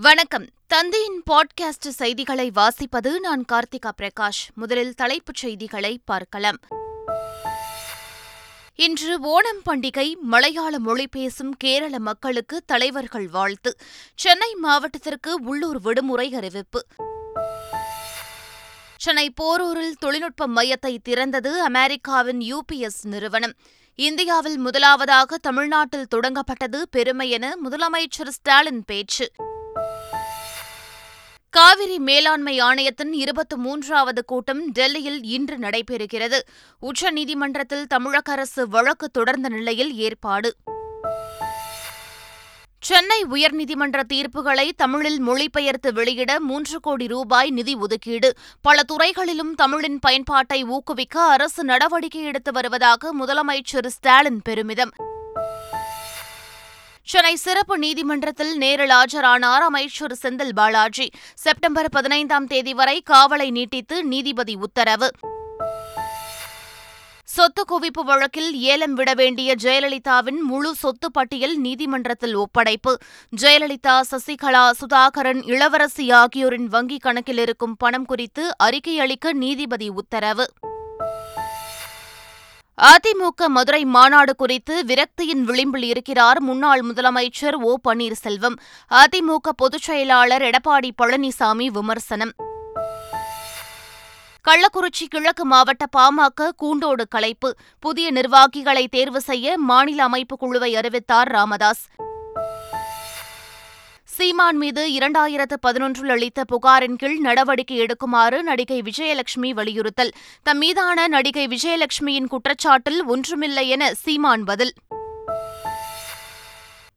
வணக்கம். தந்தையின் பாட்காஸ்ட் செய்திகளை வாசிப்பது நான் கார்த்திகா பிரகாஷ். முதலில் தலைப்புச் செய்திகளை பார்க்கலாம். இன்று ஓணம் பண்டிகை மலையாள மொழி பேசும் கேரள மக்களுக்கு தலைவர்கள் வாழ்த்து. சென்னை மாவட்டத்திற்கு உள்ளூர் விடுமுறை அறிவிப்பு. சென்னை போரூரில் தொழில்நுட்ப மையத்தை திறந்தது அமெரிக்காவின் யுபிஎஸ் நிறுவனம். இந்தியாவில் முதலாவதாக தமிழ்நாட்டில் தொடங்கப்பட்டது பெருமை என முதலமைச்சர் ஸ்டாலின் பேச்சு. காவிரி மேலாண்மை ஆணையத்தின் இருபத்தி மூன்றாவது கூட்டம் டெல்லியில் இன்று நடைபெறுகிறது. உச்சநீதிமன்றத்தில் தமிழக அரசு வழக்கு தொடர்ந்த நிலையில் ஏற்பாடு. சென்னை உயர்நீதிமன்ற தீர்ப்புகளை தமிழில் மொழிபெயர்த்து வெளியிட மூன்று கோடி ரூபாய் நிதி ஒதுக்கீடு. பல துறைகளிலும் தமிழின் பயன்பாட்டை ஊக்குவிக்க அரசு நடவடிக்கை எடுத்து வருவதாக முதலமைச்சர் ஸ்டாலின் பெருமிதம். சென்னை சிறப்பு நீதிமன்றத்தில் நேரில் ஆஜரானார் அமைச்சர் செந்தில் பாலாஜி செப்டம்பர் பதினைந்தாம் தேதி வரை காவலை நீட்டித்து நீதிபதி உத்தரவு. சொத்து குவிப்பு வழக்கில் ஏலம் விட வேண்டிய ஜெயலலிதாவின் முழு சொத்து பட்டியல் நீதிமன்றத்தில் ஒப்படைப்பு. ஜெயலலிதா சசிகலா சுதாகரன் இளவரசி ஆகியோரின் வங்கிக் கணக்கில் இருக்கும் பணம் குறித்து அறிக்கை அளிக்க நீதிபதி உத்தரவு. அதிமுக மதுரை மாநாடு குறித்து விரக்தியின் விளிம்பில் இருக்கிறார் முன்னாள் முதலமைச்சர் ஓ பன்னீர்செல்வம். அதிமுக பொதுச் செயலாளர் எடப்பாடி பழனிசாமி விமர்சனம். கள்ளக்குறிச்சி கிழக்கு மாவட்ட பாமக கூண்டோடு கலைப்பு. புதிய நிர்வாகிகளை தேர்வு செய்ய மாநில அமைப்பு குழுவை அறிவித்தார் ராமதாஸ். சீமான் மீது இரண்டாயிரத்து பதினொன்றில் அளித்த புகாரின் கீழ் நடவடிக்கை எடுக்குமாறு நடிகை விஜயலட்சுமி வலியுறுத்தல். தம் மீதான நடிகை விஜயலட்சுமியின் குற்றச்சாட்டில் ஒன்றுமில்லை என சீமான் பதில்.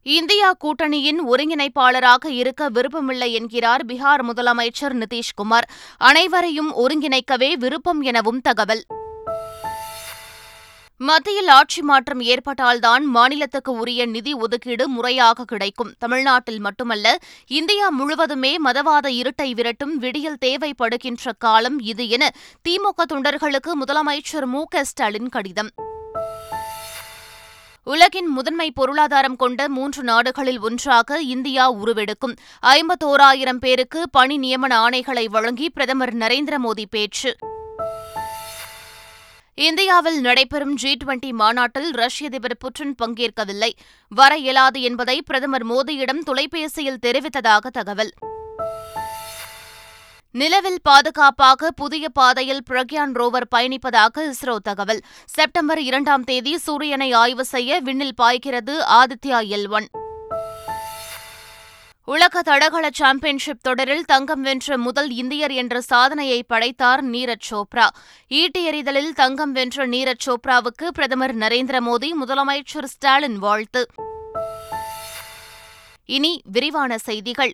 இந்தியா கூட்டணியின் ஒருங்கிணைப்பாளராக இருக்க விருப்பமில்லை என்கிறார் பீகார் முதலமைச்சர் நிதிஷ்குமார். அனைவரையும் ஒருங்கிணைக்கவே விருப்பம் எனவும் தகவல். மத்தியில் ஆட்சி மாற்றம் ஏற்பட்டால்தான் மாநிலத்துக்கு உரிய நிதி ஒதுக்கீடு முறையாக கிடைக்கும். தமிழ்நாட்டில் மட்டுமல்ல இந்தியா முழுவதுமே மதவாத இருட்டை விரட்டும் விடியல் தேவைப்படுகின்ற காலம் இது என திமுக தொண்டர்களுக்கு முதலமைச்சர் மு க ஸ்டாலின் கடிதம். உலகின் முதன்மை பொருளாதாரம் கொண்ட மூன்று நாடுகளில் ஒன்றாக இந்தியா உருவெடுக்கும். ஐம்பத்தோராயிரம் பேருக்கு பணி நியமன ஆணைகளை வழங்கி பிரதமர் நரேந்திர மோடி பேச்சு. இந்தியாவில் நடைபெறும் ஜி டுவெண்டி மாநாட்டில் ரஷ்ய அதிபர் புட்டின் பங்கேற்கவில்லை. வர இயலாது என்பதை பிரதமர் மோடியிடம் தொலைபேசியில் தெரிவித்ததாக தகவல். நிலவில் பாதுகாப்பாக புதிய பாதையில் பிரக்யான் ரோவர் பயணிப்பதாக இஸ்ரோ தகவல். செப்டம்பர் இரண்டாம் தேதி சூரியனை ஆய்வு செய்ய விண்ணில் பாய்கிறது ஆதித்யா எல் ஒன். உலக தடகள சாம்பியன்ஷிப் தொடரில் தங்கம் வென்ற முதல் இந்தியர் என்ற சாதனையை படைத்தார் நீரஜ் சோப்ரா. ஈட்டி எறிதலில் தங்கம் வென்ற நீரஜ் சோப்ராவுக்கு பிரதமர் நரேந்திர மோடி முதலமைச்சர் ஸ்டாலின் வாழ்த்து. இனி விரிவான செய்திகள்.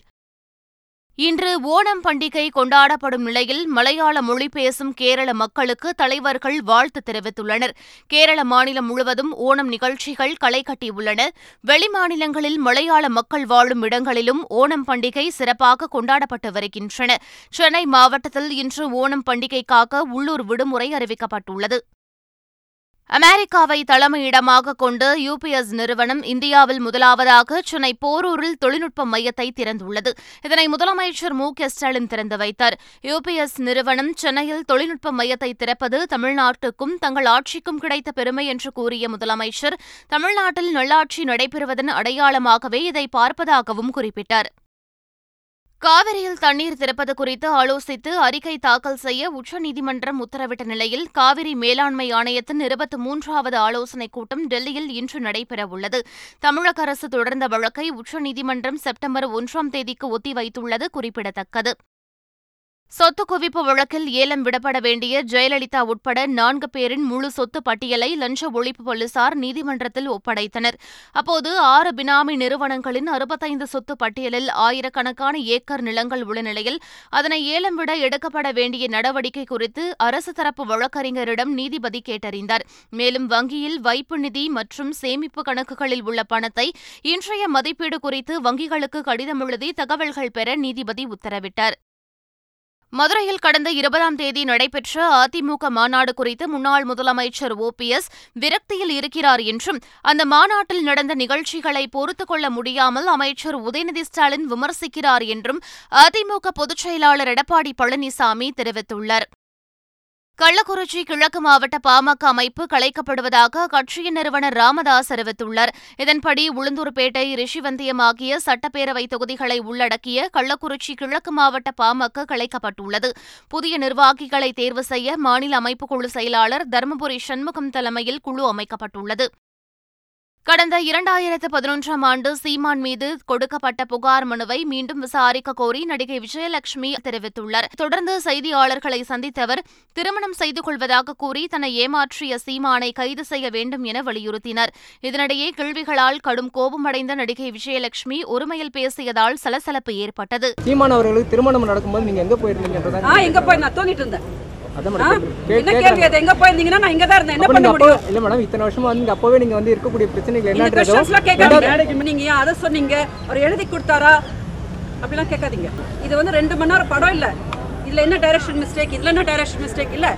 இன்று ஓணம் பண்டிகை கொண்டாடப்படும் நிலையில் மலையாள மொழி பேசும் கேரள மக்களுக்கு தலைவர்கள் வாழ்த்து தெரிவித்துள்ளனர். கேரள மாநிலம் முழுவதும் ஓணம் நிகழ்ச்சிகள் களை கட்டியுள்ளன. வெளிமாநிலங்களில் மலையாள மக்கள் வாழும் இடங்களிலும் ஓணம் பண்டிகை சிறப்பாக கொண்டாடப்பட்டு வருகின்றன. சென்னை மாவட்டத்தில் இன்று ஓணம் பண்டிகைக்காக உள்ளூர் விடுமுறை அறிவிக்கப்பட்டுள்ளது. அமெரிக்காவை தலைமையிடமாக கொண்டு யுபிஎஸ் நிறுவனம் இந்தியாவில் முதலாவதாக சென்னை போரூரில் தொழில்நுட்ப மையத்தை திறந்துள்ளது. இதனை முதலமைச்சர் மு க ஸ்டாலின் திறந்து வைத்தார். யுபிஎஸ் நிறுவனம் சென்னையில் தொழில்நுட்ப மையத்தை திறப்பது தமிழ்நாட்டுக்கும் தங்கள் ஆட்சிக்கும் கிடைத்த பெருமை என்று கூறிய முதலமைச்சர் தமிழ்நாட்டில் நல்லாட்சி நடைபெறுவதன் அடையாளமாகவே இதை பார்ப்பதாகவும் குறிப்பிட்டார். காவிரியில் தண்ணீர் திறப்பது குறித்து ஆலோசித்து அறிக்கை தாக்கல் செய்ய உச்சநீதிமன்றம் உத்தரவிட்ட நிலையில் காவிரி மேலாண்மை ஆணையத்தின் இருபத்தி மூன்றாவது ஆலோசனைக் கூட்டம் டெல்லியில் இன்று நடைபெறவுள்ளது. தமிழக அரசு தொடர்ந்த வழக்கை உச்சநீதிமன்றம் செப்டம்பர் ஒன்றாம் தேதிக்கு ஒத்திவைத்துள்ளது குறிப்பிடத்தக்கது. சொத்து குவிப்பு வழக்கில் ஏலம் விடப்பட வேண்டிய ஜெயலலிதா உட்பட நான்கு பேரின் முழு சொத்து பட்டியலை லஞ்ச ஒழிப்பு போலீசார் நீதிமன்றத்தில் ஒப்படைத்தனர். அப்போது ஆறு பினாமி நிறுவனங்களின் அறுபத்தைந்து சொத்து பட்டியலில் ஆயிரக்கணக்கான ஏக்கர் நிலங்கள் உள்ள நிலையில் அதனை ஏலம் விட எடுக்கப்பட வேண்டிய நடவடிக்கை குறித்து அரசு தரப்பு வழக்கறிஞரிடம் நீதிபதி கேட்டறிந்தார். மேலும் வங்கியில் வைப்பு நிதி மற்றும் சேமிப்பு கணக்குகளில் உள்ள பணத்தை இன்றைய மதிப்பீடு குறித்து வங்கிகளுக்கு கடிதம் எழுதி தகவல்கள் பெற நீதிபதி உத்தரவிட்டார். மதுரையில் கடந்த இருபதாம் தேதி நடைபெற்ற அதிமுக மாநாடு குறித்து முன்னாள் முதலமைச்சர் ஓ பி எஸ் விரக்தியில் இருக்கிறார் என்றும் அந்த மாநாட்டில் நடந்த நிகழ்ச்சிகளை பொறுத்துக் கொள்ள முடியாமல் அமைச்சர் உதயநிதி ஸ்டாலின் விமர்சிக்கிறார் என்றும் அதிமுக பொதுச் செயலாளர் எடப்பாடி பழனிசாமி தெரிவித்துள்ளார். கள்ளக்குறிச்சி கிழக்கு மாவட்ட பாமக அமைப்பு கலைக்கப்படுவதாக அக்கட்சியின் நிறுவனர் ராமதாஸ் அறிவித்துள்ளார். இதன்படி உளுந்தூர்பேட்டை ரிஷிவந்தியம் ஆகிய சட்டப்பேரவை தொகுதிகளை உள்ளடக்கிய கள்ளக்குறிச்சி கிழக்கு மாவட்ட பாமக கலைக்கப்பட்டுள்ளது. புதிய நிர்வாகிகளை தேர்வு செய்ய மாநில அமைப்புக்குழு செயலாளர் தருமபுரி சண்முகம் தலைமையில் குழு அமைக்கப்பட்டுள்ளது. கடந்த இரண்டாயிரத்து பதினொன்றாம் ஆண்டு சீமான் மீது கொடுக்கப்பட்ட புகார் மனுவை மீண்டும் விசாரிக்க கோரி நடிகை விஜயலட்சுமி தெரிவித்துள்ளார். தொடர்ந்து செய்தியாளர்களை சந்தித்த அவர் திருமணம் செய்து கொள்வதாக கூறி தன்னை ஏமாற்றிய சீமானை கைது செய்ய வேண்டும் என வலியுறுத்தினர். இதனிடையே கேள்விகளால் கடும் கோபமடைந்த நடிகை விஜயலட்சுமி ஒருமையில் பேசியதால் சலசலப்பு ஏற்பட்டது. சீமான் அவர்களுக்கு திருமணம் நடக்கும்போது நீங்க எங்க போயிருந்தீங்கன்றதா என்ன. கேள்வி அது? எங்க போயிருந்தீங்கன்னா நான் இங்க தான் இருந்தேன். என்ன பண்ண முடியும்? இல்ல மேடம் இத்தனை வருஷமா வந்து அப்பவே நீங்க வந்து இருக்கக்கூடிய பிரச்சனைகள் கொஸ்டின்ஸ்லாம் கேட்காதீங்க. நீங்க அதை சொன்னீங்க? அவர் எழுதி கொடுத்தாரா? அப்படிலாம் கேட்காதீங்க. இது வந்து ரெண்டு மணி நேரம் படம் இல்ல. இதுல என்ன டைரக்ஷன் மிஸ்டேக் இதுல என்ன டைரக்ஷன் மிஸ்டேக் இல்ல.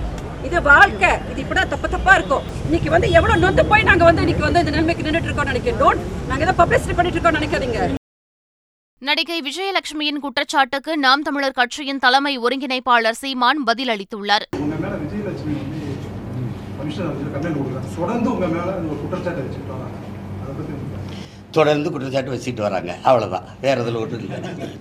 இது வாழ்க்கை. இது இப்படிதான் தப்பு தப்பா இருக்கும். இன்னைக்கு வந்து எவ்வளவு நொந்து போய் நாங்க வந்து இன்னைக்கு வந்து இந்த நிலைமைக்கு நின்றுட்டு இருக்கோம் நினைக்கிறேன். டோன்ட் நாங்க ஏதோ பப்ளிசிட்டி பண்ணிட்டு இருக்கோம் நினைக்காதீங்க. நடிகை விஜயலட்சுமியின் குற்றச்சாட்டுக்கு நாம் தமிழர் கட்சியின் தலைமை ஒருங்கிணைப்பாளர் சீமான் பதிலளித்துள்ளார். தொடர்ந்து உங்க மேல ஒரு குற்றச்சாட்டை வச்சுட்டு வராங்க. அதை பத்தி உங்களுக்கு தொடர்ந்து குற்றச்சாட்டு வச்சுட்டு வராங்க. அவ்வளவுதான். வேற இதில் ஒன்றும் இல்லை.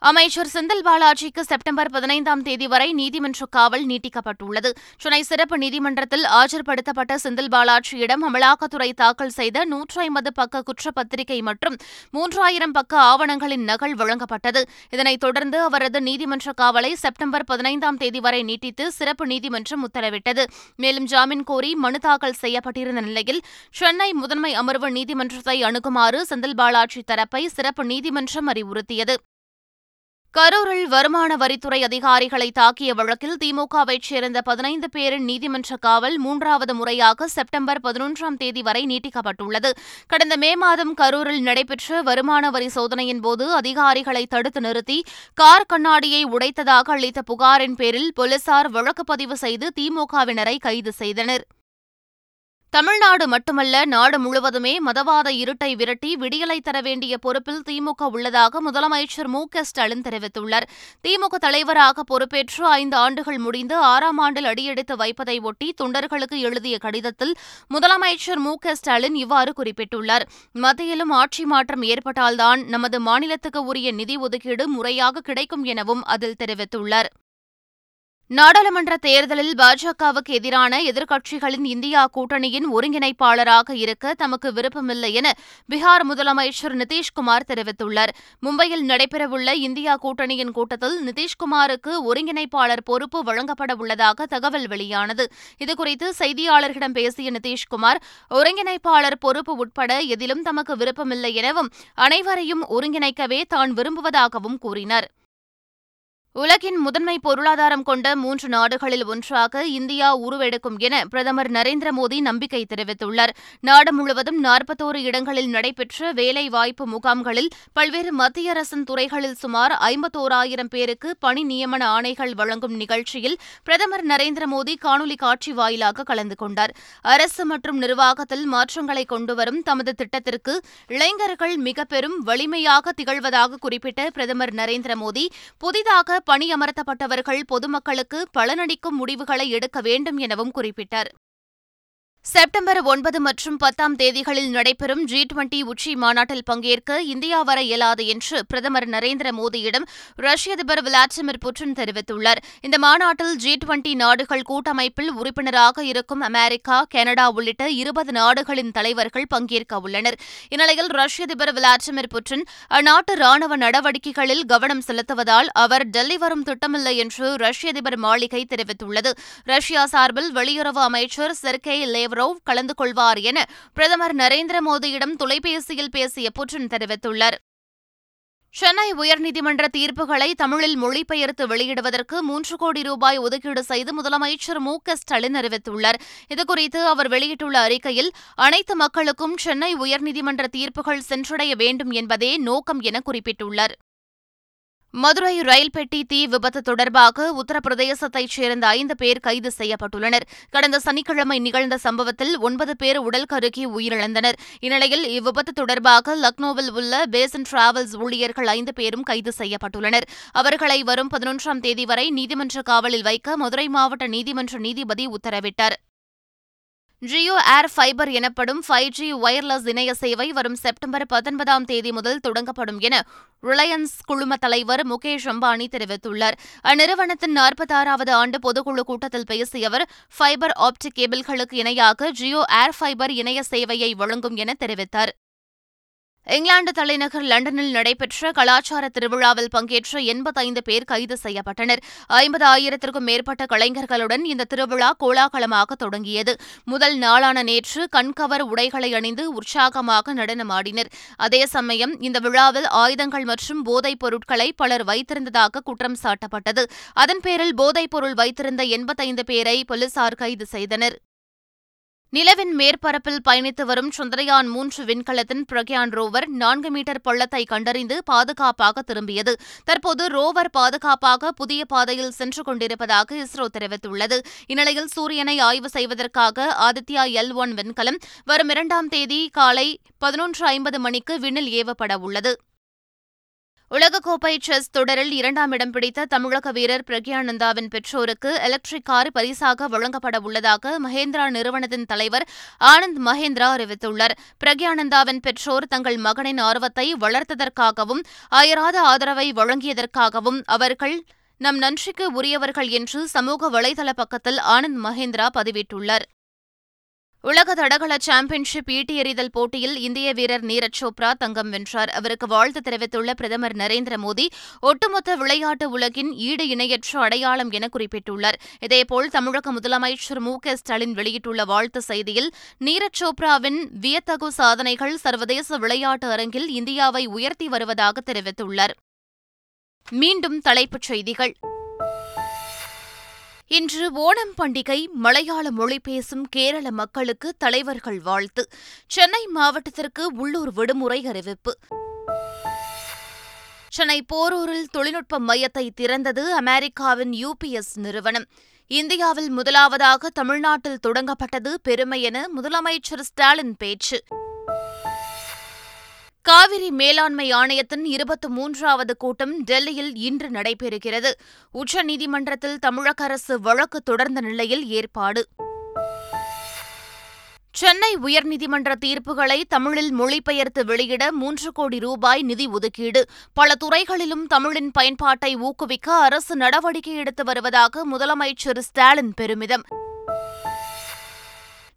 அமைச்சர் செந்தில் பாலாஜிக்கு செப்டம்பர் பதினைந்தாம் தேதி வரை நீதிமன்ற காவல் நீட்டிக்கப்பட்டுள்ளது. சென்னை சிறப்பு நீதிமன்றத்தில் ஆஜர்படுத்தப்பட்ட செந்தில் பாலாஜியிடம் அமலாக்கத்துறை தாக்கல் செய்த நூற்றி ஐம்பது பக்க குற்றப்பத்திரிகை மற்றும் மூன்றாயிரம் பக்க ஆவணங்களின் நகல் வழங்கப்பட்டது. இதனைத் தொடர்ந்து அவரது நீதிமன்ற காவலை செப்டம்பர் பதினைந்தாம் தேதி வரை நீட்டித்து சிறப்பு நீதிமன்றம் உத்தரவிட்டது. மேலும் ஜாமீன் கோரி மனு தாக்கல் செய்யப்பட்டிருந்த நிலையில் சென்னை முதன்மை அமர்வு நீதிமன்றத்தை அணுகுமாறு செந்தில் பாலாஜி தரப்பை சிறப்பு நீதிமன்றம் அறிவுறுத்தியது. கரூரில் வருமான வரித்துறை அதிகாரிகளை தாக்கிய வழக்கில் திமுகவைச் சேர்ந்த பதினைந்து பேரின் நீதிமன்ற காவல் மூன்றாவது முறையாக செப்டம்பர் பதினொன்றாம் தேதி வரை நீட்டிக்கப்பட்டுள்ளது. கடந்த மே மாதம் கரூரில் நடைபெற்ற வருமான வரி சோதனையின் போது அதிகாரிகளை தடுத்து நிறுத்தி கார் கண்ணாடியை உடைத்ததாக அளித்த புகாரின் பேரில் போலீசார் வழக்கு பதிவு செய்து திமுகவினரை கைது செய்தனர். தமிழ்நாடு மட்டுமல்ல நாடு முழுவதுமே மதவாத இருட்டை விரட்டி விடியலை தர வேண்டிய பொறுப்பில் திமுக உள்ளதாக முதலமைச்சர் மு க ஸ்டாலின் தெரிவித்துள்ளார். திமுக தலைவராக பொறுப்பேற்று ஐந்து ஆண்டுகள் முடிந்து ஆறாம் ஆண்டில் அடியெடுத்து வைப்பதை ஒட்டி தொண்டர்களுக்கு எழுதிய கடிதத்தில் முதலமைச்சர் மு க ஸ்டாலின் இவ்வாறு குறிப்பிட்டுள்ளார். மத்தியிலும் ஆட்சி மாற்றம் ஏற்பட்டால்தான் நமது மாநிலத்துக்கு உரிய நிதி ஒதுக்கீடு முறையாக கிடைக்கும் எனவும் அதில் தெரிவித்துள்ளார். நாடாளுமன்ற தேர்தலில் பாஜகவுக்கு எதிரான எதிர்க்கட்சிகளின் இந்தியா கூட்டணியின் ஒருங்கிணைப்பாளராக இருக்க தமக்கு விருப்பமில்லை என பீகார் முதலமைச்சர் நிதிஷ்குமார் தெரிவித்துள்ளார். மும்பையில் நடைபெறவுள்ள இந்தியா கூட்டணியின் கூட்டத்தில் நிதிஷ்குமாருக்கு ஒருங்கிணைப்பாளர் பொறுப்பு வழங்கப்பட உள்ளதாக தகவல் வெளியானது. இதுகுறித்து செய்தியாளர்களிடம் பேசிய நிதிஷ்குமார் ஒருங்கிணைப்பாளர் பொறுப்பு உட்பட எதிலும் தமக்கு விருப்பமில்லை எனவும் அனைவரையும் ஒருங்கிணைக்கவே தான் விரும்புவதாகவும் கூறினார். உலகின் முதன்மை பொருளாதாரம் கொண்ட மூன்று நாடுகளில் ஒன்றாக இந்தியா உருவெடுக்கும் என பிரதமர் நரேந்திர மோடி நம்பிக்கை தெரிவித்துள்ளார். நாடு முழுவதும் நாற்பத்தோரு இடங்களில் நடைபெற்ற வேலைவாய்ப்பு முகாம்களில் பல்வேறு மத்திய அரசின் துறைகளில் சுமார் ஐம்பத்தோராயிரம் பேருக்கு பணி நியமன ஆணைகள் வழங்கும் நிகழ்ச்சியில் பிரதமர் நரேந்திர மோடி காணொலி காட்சி வாயிலாக கலந்து கொண்டார். அரசு மற்றும் நிர்வாகத்தில் மாற்றங்களை கொண்டுவரும் தமது திட்டத்திற்கு இளைஞர்கள் மிக பெரும் வலிமையாக திகழ்வதாக குறிப்பிட்ட பிரதமர் நரேந்திர மோடி புதிதாக பணியமர்த்தப்பட்டவர்கள் பொதுமக்களுக்கு பலனளிக்கும் முடிவுகளை எடுக்க வேண்டும் எனவும் குறிப்பிட்டார். செப்டம்பர் ஒன்பது மற்றும் பத்தாம் தேதிகளில் நடைபெறும் ஜி டுவெண்டி உச்சி மாநாட்டில் பங்கேற்க இந்தியா வர இயலாது என்று பிரதமர் நரேந்திர மோடியிடம் ரஷ்ய அதிபர் விளாடிமிர் புட்டின் தெரிவித்துள்ளார். இந்த மாநாட்டில் ஜி டுவெண்டி நாடுகள் கூட்டமைப்பில் உறுப்பினராக இருக்கும் அமெரிக்கா கனடா உள்ளிட்ட இருபது நாடுகளின் தலைவர்கள் பங்கேற்க உள்ளனர். இந்நிலையில் ரஷ்ய அதிபர் விளாடிமிர் புட்டின் அந்நாட்டு ராணுவ நடவடிக்கைகளில் கவனம் செலுத்துவதால் அவர் டெல்லி வரும் திட்டமில்லை என்று ரஷ்ய அதிபர் மாளிகை தெரிவித்துள்ளது. ரஷ்யா சார்பில் வெளியுறவு அமைச்சர் செர்கே லேவ்ரோவ் கலந்து கொள்வார் என பிரதமர் நரேந்திர மோடியிடம் தொலைபேசியில் பேசிய புட்டின் தெரிவித்துள்ளார். சென்னை உயர்நீதிமன்ற தீர்ப்புகளை தமிழில் மொழிபெயர்த்து வெளியிடுவதற்கு மூன்று கோடி ரூபாய் ஒதுக்கீடு செய்து முதலமைச்சர் மு க ஸ்டாலின் அறிவித்துள்ளார். இதுகுறித்து அவர் வெளியிட்டுள்ள அறிக்கையில் அனைத்து மக்களுக்கும் சென்னை உயர்நீதிமன்ற தீர்ப்புகள் சென்றடைய வேண்டும் என்பதே நோக்கம் என குறிப்பிட்டுள்ளார். மதுரை ரயில் பெட்டி தீ விபத்து தொடர்பாக உத்தரப்பிரதேசத்தைச் சேர்ந்த ஐந்து பேர் கைது செய்யப்பட்டுள்ளனர். கடந்த சனிக்கிழமை நிகழ்ந்த சம்பவத்தில் ஒன்பது பேர் உடல் கருகி உயிரிழந்தனர். இந்நிலையில் இவ்விபத்து தொடர்பாக லக்னோவில் உள்ள பேசன் டிராவல்ஸ் ஊழியர்கள் ஐந்து பேரும் கைது செய்யப்பட்டுள்ளனர். அவர்களை வரும் பதினொன்றாம் தேதி வரை நீதிமன்ற காவலில் வைக்க மதுரை மாவட்ட நீதிமன்ற நீதிபதி உத்தரவிட்டார். ஜியோ ஏர் ஃபைபர் எனப்படும் ஃபைவ் ஜி ஒயர்லெஸ் இணைய சேவை வரும் செப்டம்பர் பத்தொன்பதாம் தேதி முதல் தொடங்கப்படும் என ரிலையன்ஸ் குழும தலைவர் முகேஷ் அம்பானி தெரிவித்துள்ளார். அந்நிறுவனத்தின் நாற்பத்தாறாவது ஆண்டு பொதுக்குழு கூட்டத்தில் பேசிய அவர் ஃபைபர் ஆப்டிக் கேபிள்களுக்கு இணையாக ஜியோ ஏர் ஃபைபர் இணைய சேவையை வழங்கும் என தெரிவித்தார். இங்கிலாந்து தலைநகர் லண்டனில் நடைபெற்ற கலாச்சார திருவிழாவில் பங்கேற்ற எண்பத்தைந்து பேர் கைது செய்யப்பட்டனர். ஐம்பது ஆயிரத்திற்கும் மேற்பட்ட கலைஞர்களுடன் இந்த திருவிழா கோலாகலமாக தொடங்கியது. முதல் நாளான நேற்று கண்கவர் உடைகளை அணிந்து உற்சாகமாக நடனமாடினர். அதே சமயம் இந்த விழாவில் ஆயுதங்கள் மற்றும் போதைப் பொருட்களை பலர் வைத்திருந்ததாக குற்றம் சாட்டப்பட்டது. அதன் பேரில் போதைப் பொருள் வைத்திருந்த எண்பத்தைந்து பேரை போலீசார் கைது செய்தனர். நிலவின் மேற்பரப்பில் பயணித்து வரும் சந்திரயான் மூன்று விண்கலத்தின் பிரக்யான் ரோவர் நான்கு மீட்டர் பள்ளத்தை கண்டறிந்து பாதுகாப்பாக திரும்பியது. தற்போது ரோவர் பாதுகாப்பாக புதிய பாதையில் சென்று கொண்டிருப்பதாக இஸ்ரோ தெரிவித்துள்ளது. இந்நிலையில் சூரியனை ஆய்வு செய்வதற்காக ஆதித்யா எல் ஒன் விண்கலம் வரும் இரண்டாம் தேதி காலை பதினொன்று ஐம்பது மணிக்கு விண்ணில் ஏவப்பட உள்ளது. உலகக்கோப்பை செஸ் தொடரில் இரண்டாம் இடம் பிடித்த தமிழக வீரர் பிரக்யானந்தாவின் பெற்றோருக்கு எலக்ட்ரிக் கார் பரிசாக வழங்கப்பட உள்ளதாக மகேந்திரா நிறுவனத்தின் தலைவர் ஆனந்த் மகேந்திரா அறிவித்துள்ளார். பிரக்யானந்தாவின் பெற்றோர் தங்கள் மகனின் ஆர்வத்தை வளர்த்ததற்காகவும் அயராத ஆதரவை வழங்கியதற்காகவும் அவர்கள் நம் நன்றிக்கு உரியவர்கள் என்று சமூக வலைதள பக்கத்தில் ஆனந்த் மகேந்திரா பதிவிட்டுள்ளார். உலக தடகள சாம்பியன்ஷிப் ஈட்டி எறிதல் போட்டியில் இந்திய வீரர் நீரஜ் சோப்ரா தங்கம் வென்றார். அவருக்கு வாழ்த்து தெரிவித்துள்ள பிரதமர் நரேந்திர மோடி ஒட்டுமொத்த விளையாட்டு உலகின் ஈடு இணையற்ற அடையாளம் என குறிப்பிட்டுள்ளார். இதேபோல் தமிழக முதலமைச்சர் மு க ஸ்டாலின் வெளியிட்டுள்ள வாழ்த்து செய்தியில் நீரஜ் சோப்ராவின் வியத்தகு சாதனைகள் சர்வதேச விளையாட்டு அரங்கில் இந்தியாவை உயர்த்தி வருவதாக தெரிவித்துள்ளார். மீண்டும் தலைப்புச் செய்திகள். இன்று ஓணம் பண்டிகை மலையாள மொழி பேசும் கேரள மக்களுக்கு தலைவர்கள் வாழ்த்து. சென்னை மாவட்டத்திற்கு உள்ளூர் விடுமுறை அறிவிப்பு. சென்னை போரூரில் தொழில்நுட்ப மையத்தை திறந்தது அமெரிக்காவின் யுபிஎஸ் நிறுவனம். இந்தியாவில் முதலாவதாக தமிழ்நாட்டில் தொடங்கப்பட்டது பெருமை என முதலமைச்சர் ஸ்டாலின் பேச்சு. காவிரி மேலாண்மை ஆணையத்தின் இருபத்தி மூன்றாவது கூட்டம் டெல்லியில் இன்று நடைபெறுகிறது. உச்சநீதிமன்றத்தில் தமிழக அரசு வழக்கு தொடர்ந்த நிலையில் ஏற்பாடு. சென்னை உயர்நீதிமன்ற தீர்ப்புகளை தமிழில் மொழிபெயர்த்து வெளியிட மூன்று கோடி ரூபாய் நிதி ஒதுக்கீடு. பல துறைகளிலும் தமிழின் பயன்பாட்டை ஊக்குவிக்க அரசு நடவடிக்கை எடுத்து வருவதாக முதலமைச்சர் ஸ்டாலின் பெருமிதம்.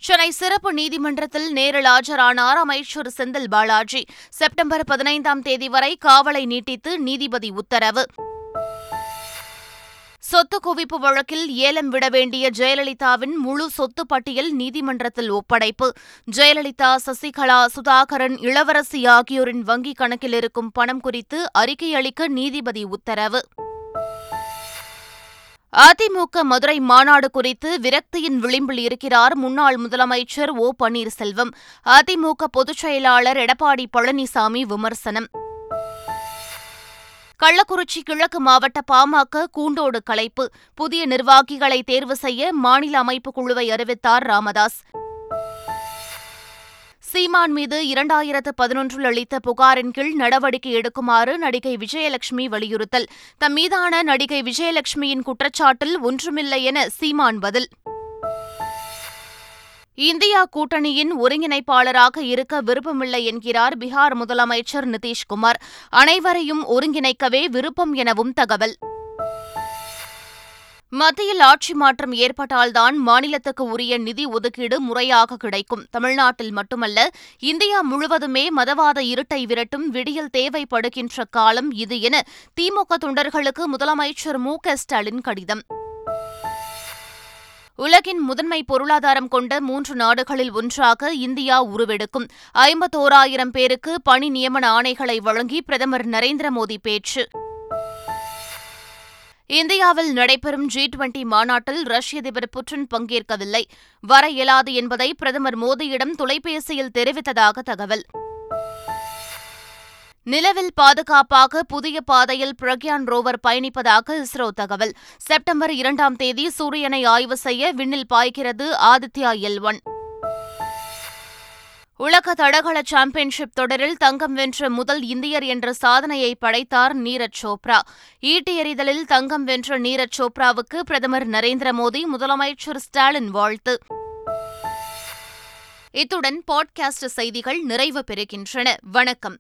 சென்னை சிறப்பு நீதிமன்றத்தில் நேரில் ஆஜரானார் அமைச்சர் செந்தில் பாலாஜி செப்டம்பர் பதினைந்தாம் தேதி வரை காவலை நீட்டித்து நீதிபதி உத்தரவு. சொத்து குவிப்பு வழக்கில் ஏலம் விட வேண்டிய ஜெயலலிதாவின் முழு சொத்து பட்டியல் நீதிமன்றத்தில் ஒப்படைப்பு. ஜெயலலிதா சசிகலா சுதாகரன் இளவரசி ஆகியோரின் வங்கிக் கணக்கில் இருக்கும் பணம் குறித்து அறிக்கை அளிக்க நீதிபதி உத்தரவு. அதிமுக மதுரை மாநாடு குறித்து விரக்தியின் விளிம்பில் இருக்கிறார் முன்னாள் முதலமைச்சர் ஓ பன்னீர்செல்வம். அதிமுக பொதுச் செயலாளர் எடப்பாடி பழனிசாமி விமர்சனம். கள்ளக்குறிச்சி கிழக்கு மாவட்ட பாமக கூண்டோடு கலைப்பு. புதிய நிர்வாகிகளை தேர்வு செய்ய மாநில அமைப்பு குழுவை அறிவித்தார் ராமதாஸ். சீமான் மீது இரண்டாயிரத்து பதினொன்றில் அளித்த புகாரின் கீழ் நடவடிக்கை எடுக்குமாறு நடிகை விஜயலட்சுமி வலியுறுத்தல். தம் மீதான நடிகை விஜயலட்சுமியின் குற்றச்சாட்டில் ஒன்றுமில்லை என சீமான் பதில். இந்தியா கூட்டணியின் ஒருங்கிணைப்பாளராக இருக்க விருப்பமில்லை என்கிறார் பீகார் முதலமைச்சர் நிதிஷ்குமார். அனைவரையும் ஒருங்கிணைக்கவே விருப்பம் எனவும் தகவல். மத்தியில் ஆட்சி மாற்றம் ஏற்பட்டால்தான் மாநிலத்துக்கு உரிய நிதி ஒதுக்கீடு முறையாக கிடைக்கும். தமிழ்நாட்டில் மட்டுமல்ல இந்தியா முழுவதுமே மதவாத இருட்டை விரட்டும் விடியல் தேவைப்படுகின்ற காலம் இது என திமுக தொண்டர்களுக்கு முதலமைச்சர் மு க ஸ்டாலின் கடிதம். உலகின் முதன்மை பொருளாதாரம் கொண்ட மூன்று நாடுகளில் ஒன்றாக இந்தியா உருவெடுக்கும். ஐம்பத்தோராயிரம் பேருக்கு பணி நியமன ஆணைகளை வழங்கி பிரதமர் நரேந்திர மோடி பேச்சு. இந்தியாவில் நடைபெறும் ஜி டுவெண்டி மாநாட்டில் ரஷ்ய அதிபர் புட்டின் பங்கேற்கவில்லை. வர இயலாது என்பதை பிரதமர் மோடியிடம் தொலைபேசியில் தெரிவித்ததாக தகவல். நிலவில் பாதுகாப்பாக புதிய பாதையில் பிரக்யான் ரோவர் பயணிப்பதாக இஸ்ரோ தகவல். செப்டம்பர் இரண்டாம் தேதி சூரியனை ஆய்வு செய்ய விண்ணில் பாய்கிறது ஆதித்யா எல் ஒன். உலக தடகள சாம்பியன்ஷிப் தொடரில் தங்கம் வென்ற முதல் இந்தியர் என்ற சாதனையை படைத்தார் நீரஜ் சோப்ரா. ஈட்டி எறிதலில் தங்கம் வென்ற நீரஜ் சோப்ராவுக்கு பிரதமர் நரேந்திர மோடி முதலமைச்சர் ஸ்டாலின் வாழ்த்து. இத்துடன் பாட்காஸ்ட் செய்திகள் நிறைவு பெறுகின்றன. வணக்கம்.